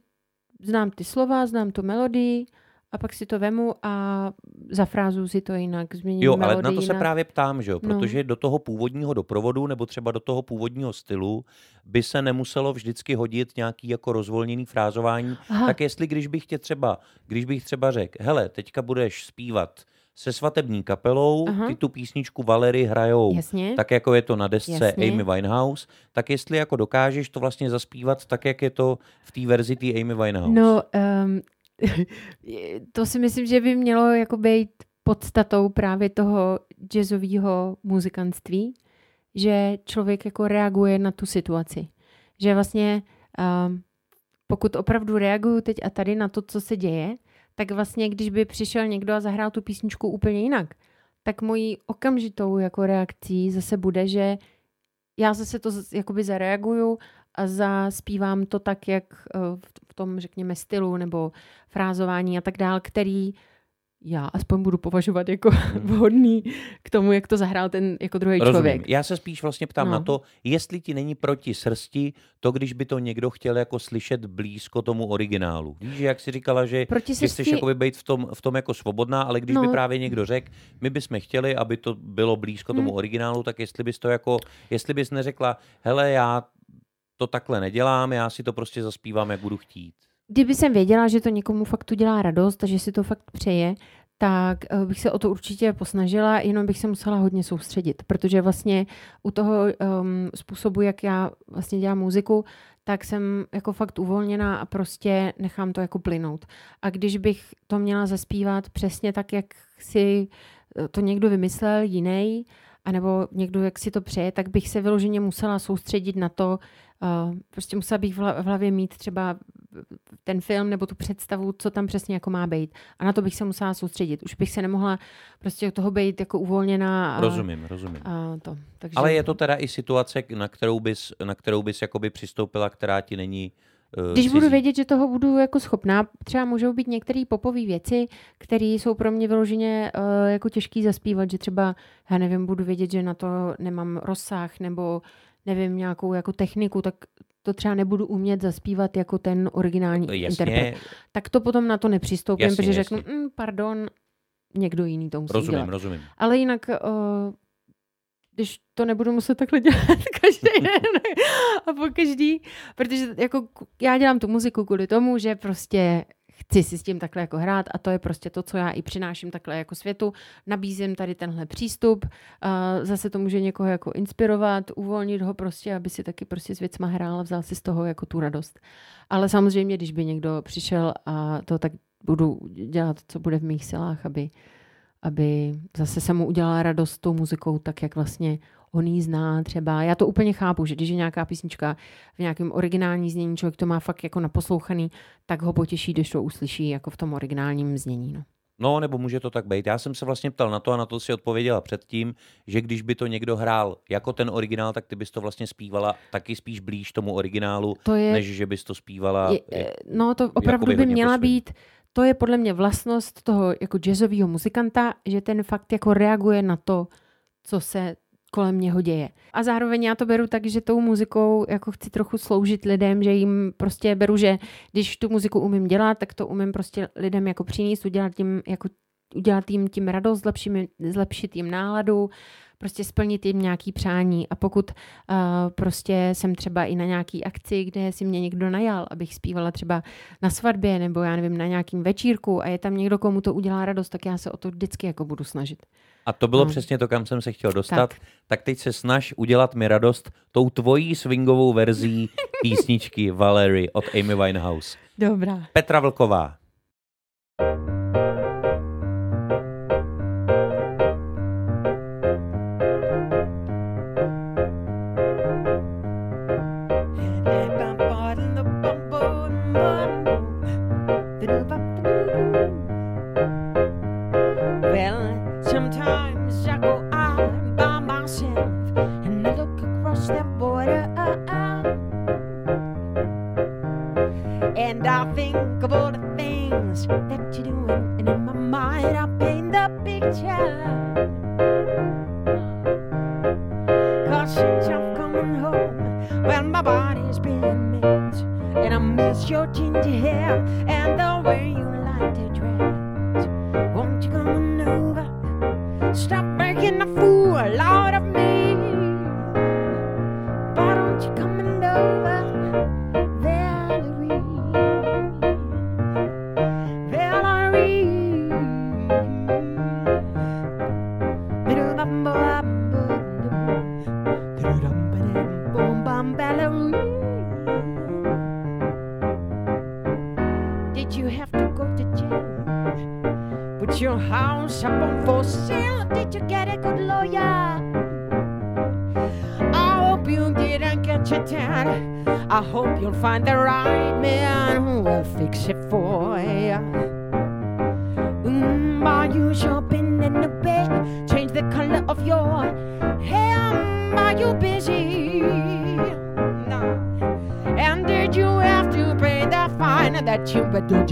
znám ty slova, znám tu melodii a pak si to vemu a zafrázu si to jinak, změním Jo, ale na to se jinak. právě ptám, že jo? No. Protože do toho původního doprovodu nebo třeba do toho původního stylu by se nemuselo vždycky hodit nějaký jako rozvolněný frázování. Aha, Tak jestli když bych tě třeba, když bych třeba řekl, hele, teďka budeš zpívat se svatební kapelou, Aha. ty tu písničku Valery hrajou jasně. tak, jako je to na desce Jasně. Amy Winehouse, tak jestli jako dokážeš to vlastně zaspívat tak, jak je to v té verzi té Amy Winehouse. No, um, to si myslím, že by mělo jako být podstatou právě toho jazzového muzikantství, že člověk jako reaguje na tu situaci. Že vlastně um, pokud opravdu reaguju teď a tady na to, co se děje, tak vlastně, když by přišel někdo a zahrál tu písničku úplně jinak, tak mojí okamžitou jako reakcí zase bude, že já zase to jakoby zareaguju a zaspívám to tak, jak eh, v- v tom, řekněme, stylu nebo frázování a tak dál, který já aspoň budu považovat jako vhodný k tomu, jak to zahrál ten jako druhý Rozumím. člověk. Já se spíš vlastně ptám No. na to, jestli ti není proti srsti to, když by to někdo chtěl jako slyšet blízko tomu originálu. Víš, jak jsi říkala, že, Proti chceš srsti- jakoby být v tom, v tom jako svobodná, ale když by No. právě někdo řekl, my bychom chtěli, aby to bylo blízko tomu Hmm. originálu, tak jestli bys to jako, jestli bys neřekla, hele, já to takhle nedělám, já si to prostě zaspívám, jak budu chtít. Kdyby jsem věděla, že to někomu fakt udělá radost a že si to fakt přeje, tak eh, bych se o to určitě posnažila, jenom bych se musela hodně soustředit, protože vlastně u toho um, způsobu, jak já vlastně dělám muziku, tak jsem jako fakt uvolněná a prostě nechám to jako plynout. A když bych to měla zaspívat přesně tak, jak si eh, to někdo vymyslel, jiný, anebo někdo, jak si to přeje, tak bych se vyloženě musela soustředit na to, uh, prostě musela bych v hla- v hlavě mít třeba ten film nebo tu představu, co tam přesně jako má být. A na to bych se musela soustředit. Už bych se nemohla prostě od toho být jako uvolněná. A, Rozumím, rozumím. A to. Takže... Ale je to teda i situace, na kterou bys, na kterou bys jakoby přistoupila, která ti není uh, Když budu cizí. vědět, že toho budu jako schopná, třeba můžou být některé popové věci, které jsou pro mě vyloženě uh, jako těžký zaspívat, že třeba, já nevím, budu vědět, že na to nemám rozsah nebo nevím, nějakou jako techniku, tak to třeba nebudu umět zaspívat jako ten originální interpret. Jasně, Tak to potom na to nepřistoupím, Jasně, protože jasně. řeknu, mm, pardon, někdo jiný to musí rozumím, dělat. rozumím. Ale jinak, uh, když to nebudu muset takhle dělat každý den a po každý, protože jako já dělám tu muziku kvůli tomu, že prostě chci si s tím takhle jako hrát a to je prostě to, co já i přináším takhle jako světu. Nabízím tady tenhle přístup, zase to může někoho jako inspirovat, uvolnit ho prostě, aby si taky prostě s věcma hrál a vzal si z toho jako tu radost. Ale samozřejmě, když by někdo přišel a to tak budu dělat, co bude v mých silách, aby aby zase se mu udělala radost s tou muzikou, tak jak vlastně on ji zná třeba. Já to úplně chápu, že když je nějaká písnička v nějakém originální znění, člověk to má fakt jako naposlouchaný, tak ho potěší, když to uslyší jako v tom originálním znění. No. No, nebo může to tak být. Já jsem se vlastně ptal na to a na to si odpověděla předtím, že když by to někdo hrál jako ten originál, tak ty bys to vlastně zpívala taky spíš blíž tomu originálu, To je, než že bys to zpívala. je, no to opravdu by měla po svým. být, to je podle mě vlastnost toho jako jazzového muzikanta, že ten fakt jako reaguje na to, co se kolem něho děje. A zároveň já to beru tak, že tou muzikou jako chci trochu sloužit lidem, že jim prostě beru, že když tu muziku umím dělat, tak to umím prostě lidem jako přinést, udělat jim jako udělat jim tím radost, zlepšit, jim- zlepšit jim náladu, prostě splnit jim nějaký přání. A pokud uh, prostě jsem třeba i na nějaký akci, kde si mě někdo najal, abych zpívala třeba na svatbě nebo já nevím, na nějakým večírku a je tam někdo, komu to udělá radost, tak já se o to vždycky jako budu snažit. A to bylo No. přesně to, kam jsem se chtěl dostat. Tak. Tak. tak teď se snaž udělat mi radost tou tvojí swingovou verzí písničky Valerie od Amy Winehouse. Dobrá. Petra Vlková.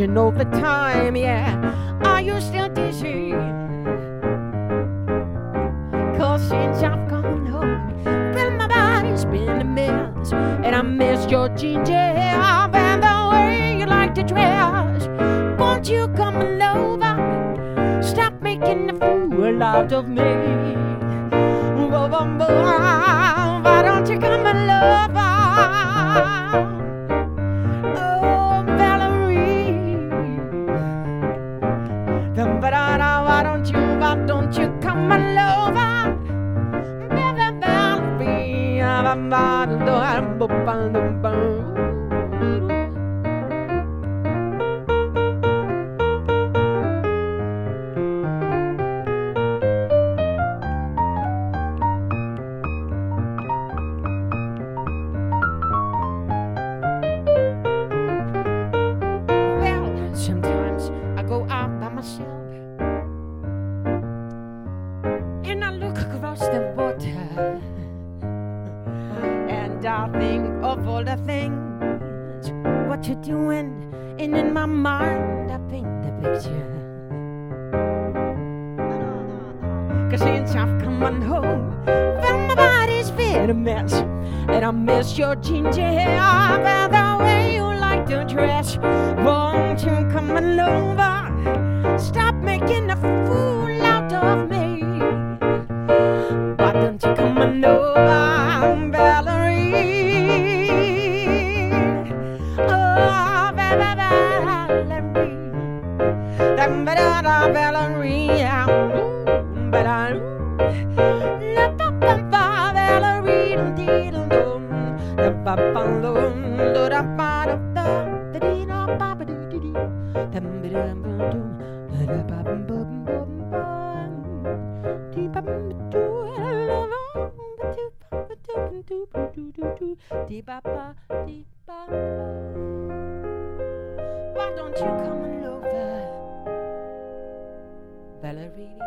You were all the time? Yeah. Are you still dizzy? Cause since I've gone home, well, my body's been a mess. And I miss your ginger hair and the way you like to dress. Won't you come over? Stop making a fool out of me. Don't you come on over, Valerie?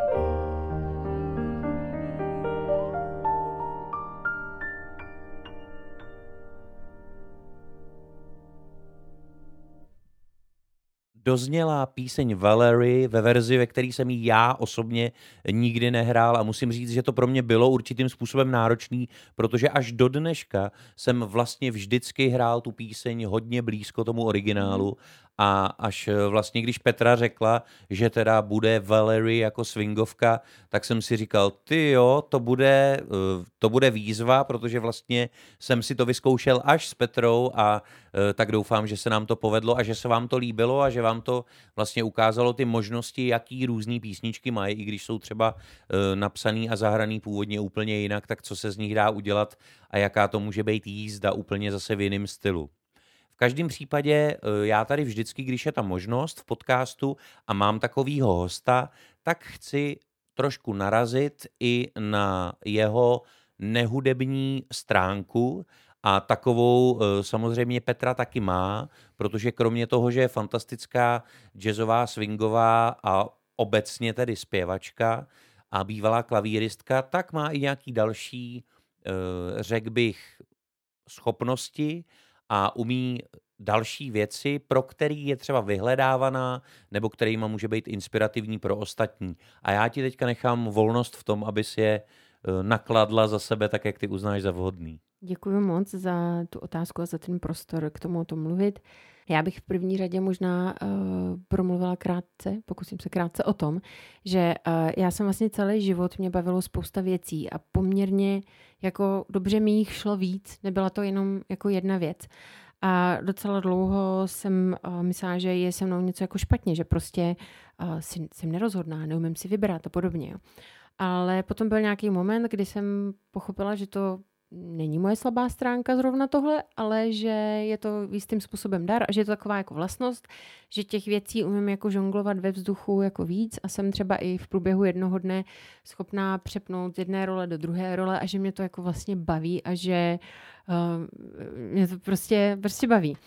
dozněla píseň Valerie ve verzi, ve které jsem ji já osobně nikdy nehrál a musím říct, že to pro mě bylo určitým způsobem náročný, protože až do dneška jsem vlastně vždycky hrál tu píseň hodně blízko tomu originálu a až eh, vlastně, když Petra řekla, že teda bude Valerie jako swingovka, tak jsem si říkal, ty jo, to bude, eh, to bude výzva, protože vlastně jsem si to vyzkoušel až s Petrou a eh, tak doufám, že se nám to povedlo a že se vám to líbilo a že vám to vlastně ukázalo ty možnosti, jaký různý písničky mají, i když jsou třeba napsaný a zahraný původně úplně jinak, tak co se z nich dá udělat a jaká to může být jízda úplně zase v jiném stylu. Každém případě eh, já tady vždycky, když je ta možnost v podcastu a mám takovýho hosta, tak chci trošku narazit i na jeho nehudební stránku a takovou eh, samozřejmě Petra taky má, protože kromě toho, že je fantastická jazzová, swingová a obecně tedy zpěvačka a bývalá klavíristka, tak má i nějaký další, eh, řekl bych, schopnosti a umí další věci, pro který je třeba vyhledávaná, nebo kterýma může být inspirativní pro ostatní. A já ti teďka nechám volnost v tom, abys je eh, nakladla za sebe tak, jak ty uznáš za vhodný. Děkuji moc za tu otázku a za ten prostor k tomu o tom mluvit. Já bych v první řadě možná uh, promluvila krátce, pokusím se krátce o tom, že uh, já jsem vlastně celý život, mě bavilo spousta věcí a poměrně jako dobře mi jich šlo víc, nebyla to jenom jako jedna věc. A docela dlouho jsem uh, myslela, že je se mnou něco jako špatně, že prostě uh, si, jsem nerozhodná, neumím si vybrat a podobně. Jo. Ale potom byl nějaký moment, kdy jsem pochopila, že to není moje slabá stránka zrovna tohle, ale že je to jistým způsobem dar a že je to taková jako vlastnost, že těch věcí umím jako žonglovat ve vzduchu jako víc a jsem třeba i v průběhu jednoho dne schopná přepnout z jedné role do druhé role a že mě to jako vlastně baví a že uh, mě to prostě, prostě baví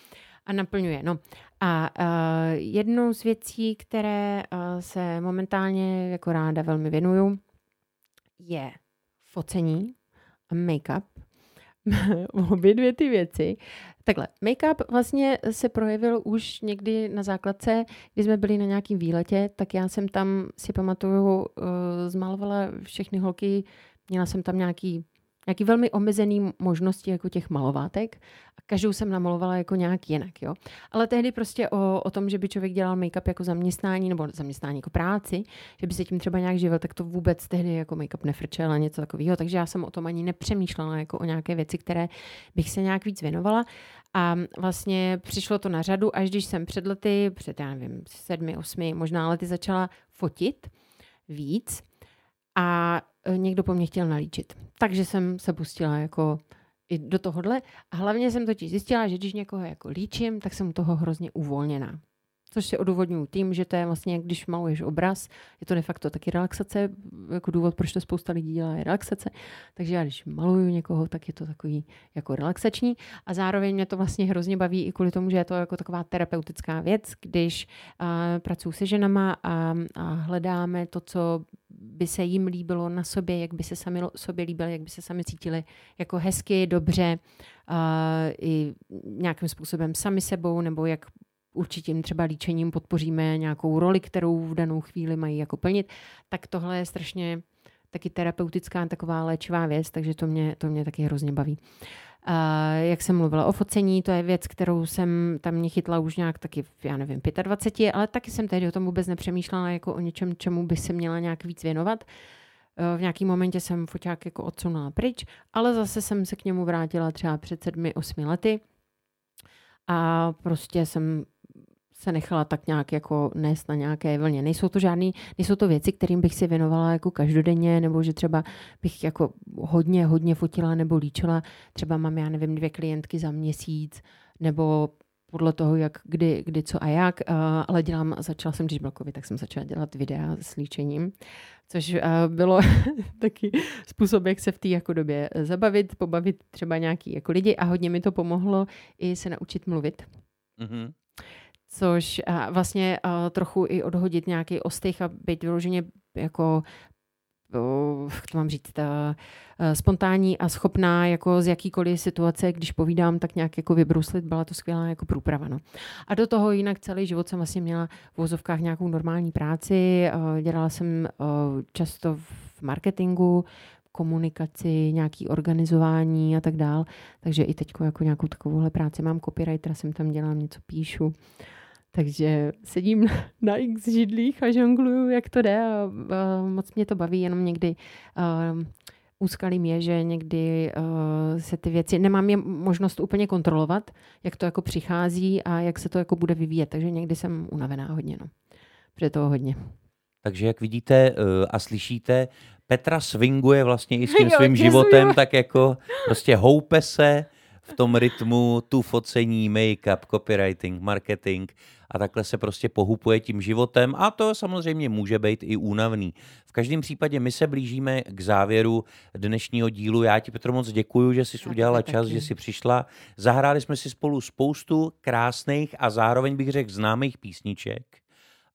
a naplňuje. No. A uh, jednou z věcí, které uh, se momentálně jako ráda velmi věnuju, je focení a make-up. Obě dvě ty věci. Takhle, make-up vlastně se projevil už někdy na základce, kdy jsme byli na nějakém výletě, tak já jsem tam, si pamatuju, uh, zmalovala všechny holky, měla jsem tam nějaký nějaký velmi omezený možnosti jako těch malovátek každou jsem namalovala jako nějak jinak, jo. Ale tehdy prostě o, o tom, že by člověk dělal make-up jako zaměstnání nebo zaměstnání jako práci, že by se tím třeba nějak živil, tak to vůbec tehdy jako make-up nefrčel a něco takového, takže já jsem o tom ani nepřemýšlela jako o nějaké věci, které bych se nějak víc věnovala. A vlastně přišlo to na řadu, až když jsem před lety, před já nevím, sedmi, osmi, možná lety začala fotit víc, a e, někdo po mně chtěl nalíčit. Takže jsem se pustila jako i do tohohle a hlavně jsem totiž zjistila, že když někoho jako líčím, tak jsem toho hrozně uvolněná. Což si odůvodňuji tím, že to je vlastně, když maluješ obraz, je to de facto taky relaxace, jako důvod, proč to spousta lidí dělá, je relaxace. Takže já když maluju někoho, tak je to takový jako relaxační a zároveň mě to vlastně hrozně baví i kvůli tomu, že je to jako taková terapeutická věc, když uh, pracuji se ženama a, a hledáme to, co by se jim líbilo na sobě, jak by se sami sobě líbili, jak by se sami cítili jako hezky, dobře, uh, i nějakým způsobem sami sebou, nebo jak určitě jim třeba líčením podpoříme nějakou roli, kterou v danou chvíli mají jako plnit, tak tohle je strašně taky terapeutická taková léčivá věc, takže to mě, to mě taky hrozně baví. Uh, jak jsem mluvila o focení, to je věc, kterou jsem tam mě chytla už nějak taky, já nevím, 25, ale taky jsem tehdy o tom vůbec nepřemýšlela jako o něčem, čemu by se měla nějak víc věnovat. Uh, v nějakém momentě jsem foťák jako odsunula pryč, ale zase jsem se k němu vrátila třeba před sedmi, osmi lety a prostě jsem se nechala tak nějak jako nést na nějaké vlně. Nejsou to žádný, nejsou to věci, kterým bych si věnovala jako každodenně, nebo že třeba bych jako hodně, hodně fotila nebo líčila. Třeba mám, já nevím, dvě klientky za měsíc, nebo podle toho, jak, kdy, kdy co a jak, uh, ale dělám, začala jsem, když byl COVID, tak jsem začala dělat videa s líčením, což uh, bylo taky způsob, jak se v té jako době zabavit, pobavit třeba nějaký jako lidi a hodně mi to pomohlo i se naučit mluvit. Mm-hmm což a vlastně a trochu i odhodit nějaký ostych a být vyloženě jako jak to mám říct, ta, spontánní a schopná jako z jakýkoliv situace, když povídám, tak nějak jako vybruslit, byla to skvělá jako průprava. No. A do toho jinak celý život jsem vlastně měla v vozovkách nějakou normální práci, dělala jsem často v marketingu, komunikaci, nějaký organizování a tak dál. Takže i teď jako nějakou takovouhle práci mám copywritera, jsem tam dělám něco píšu. Takže sedím na x židlích a žongluju, jak to jde a, a moc mě to baví, jenom někdy uh, úskalím je, že někdy uh, se ty věci, nemám je možnost úplně kontrolovat, jak to jako přichází a jak se to jako bude vyvíjet, takže někdy jsem unavená hodně, no. Protože toho hodně. Takže jak vidíte uh, a slyšíte, Petra swinguje vlastně i s tím jo, svým životem, tak jako prostě houpe se v tom rytmu, tu focení, make-up, copywriting, marketing a takhle se prostě pohupuje tím životem a to samozřejmě může být i únavný. V každém případě my se blížíme k závěru dnešního dílu. Já ti, Petro, moc děkuji, že jsi udělala čas, že jsi přišla. Zahráli jsme si spolu spoustu krásných a zároveň bych řekl známých písniček.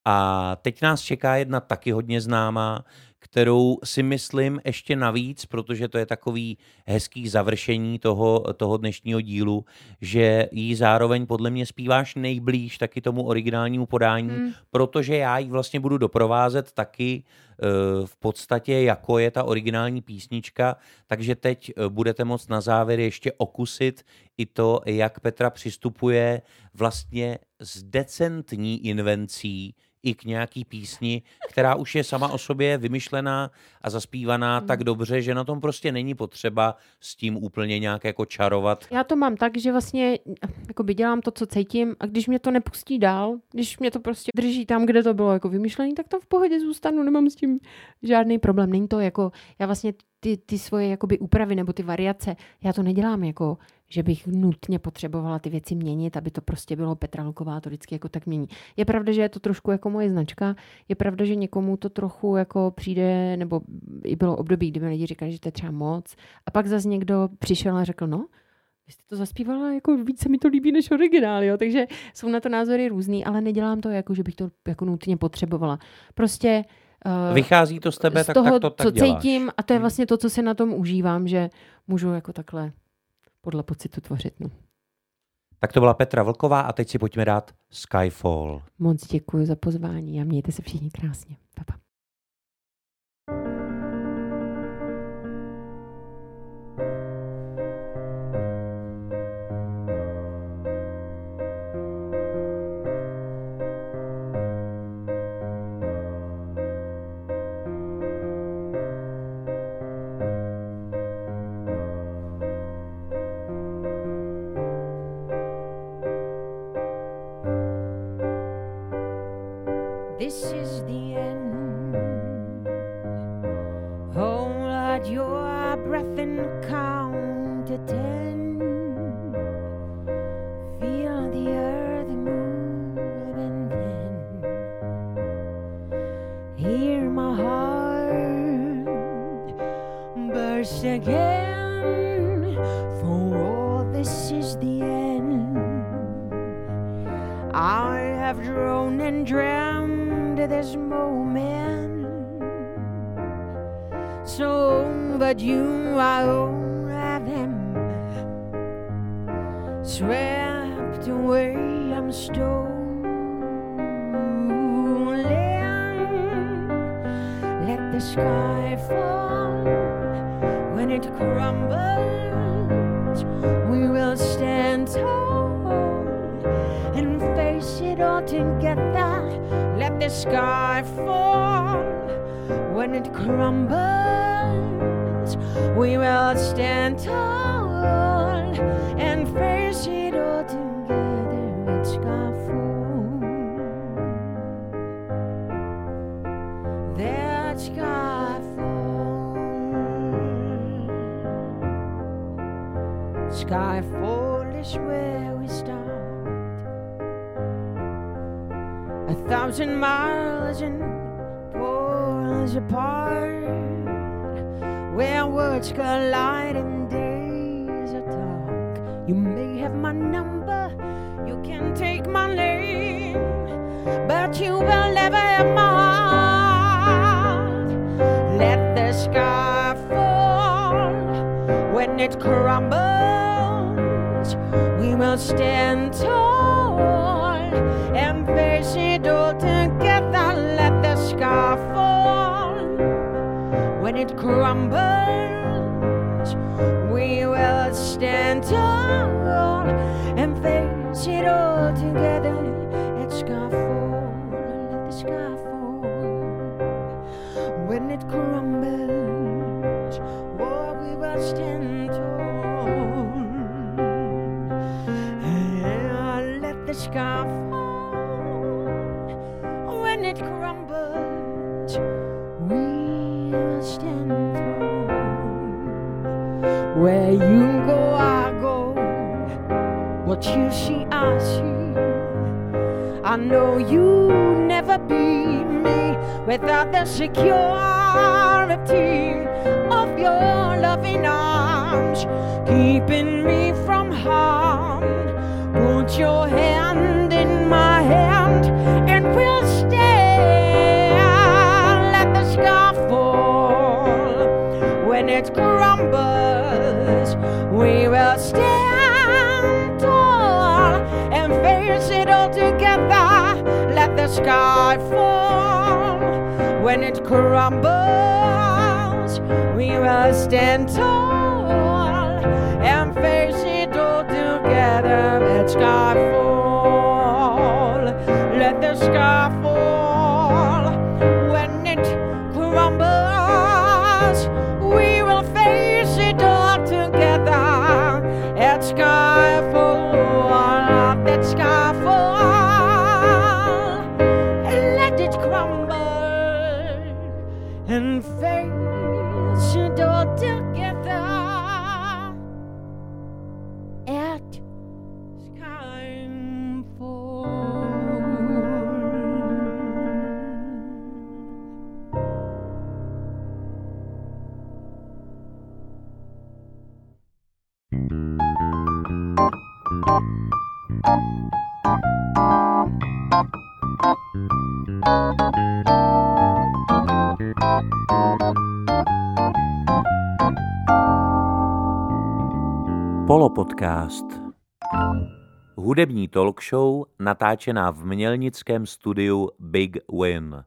A teď nás čeká jedna taky hodně známá, kterou si myslím ještě navíc, protože to je takový hezký završení toho, toho dnešního dílu, že jí zároveň podle mě zpíváš nejblíž taky tomu originálnímu podání, hmm. protože já ji vlastně budu doprovázet taky eh, v podstatě, jako je ta originální písnička, takže teď eh, budete moct na závěr ještě okusit i to, jak Petra přistupuje vlastně s decentní invencí i k nějaký písni, která už je sama o sobě vymyšlená a zaspívaná hmm. tak dobře, že na tom prostě není potřeba s tím úplně nějak jako čarovat. Já to mám tak, že vlastně jako by dělám to, co cítím a když mě to nepustí dál, když mě to prostě drží tam, kde to bylo jako vymyšlené, tak tam v pohodě zůstanu, nemám s tím žádný problém. Není to jako, já vlastně ty, ty svoje jakoby úpravy nebo ty variace, já to nedělám jako, že bych nutně potřebovala ty věci měnit, aby to prostě bylo Petralková, to vždycky jako tak mění. Je pravda, že je to trošku jako moje značka, je pravda, že někomu to trochu jako přijde, nebo i bylo období, kdy mi lidi říkali, že to je třeba moc. A pak zase někdo přišel a řekl, no, vy jste to zaspívala, jako více mi to líbí než originál, jo? takže jsou na to názory různý, ale nedělám to jako, že bych to jako nutně potřebovala. Prostě Vychází to z tebe, z tak, toho, tak to tak co děláš. cítím a to je hmm. vlastně to, co si na tom užívám, že můžu jako takhle podle pocitu tvořit. No. Tak to byla Petra Vlková a teď si pojďme dát Skyfall. Moc děkuji za pozvání a mějte se všichni krásně. The sky fall when it crumbles. We will stand tall and face it all together. Let sky fall. That sky fall. Skyfall Thousand miles and poles apart, where words collide and days are dark. You may have my number, you can take my name, but you will never have my heart. Let the sky fall when it crumbles. We will stand tall it crumbles. We will stand tall and face it all together. Let sky fall, let the sky fall when it crumbles. Oh, we will stand tall. And let the sky fall What you see, I see. I know you never be me without the security of your loving arms, keeping me from harm. Put your hand in my hand and we'll stand. Let the sky fall when it sky fall when it crumbles. We will stand tall and face it all together. Let sky Polopodcast. Hudební talk show natáčená v mělnickém studiu Big Win.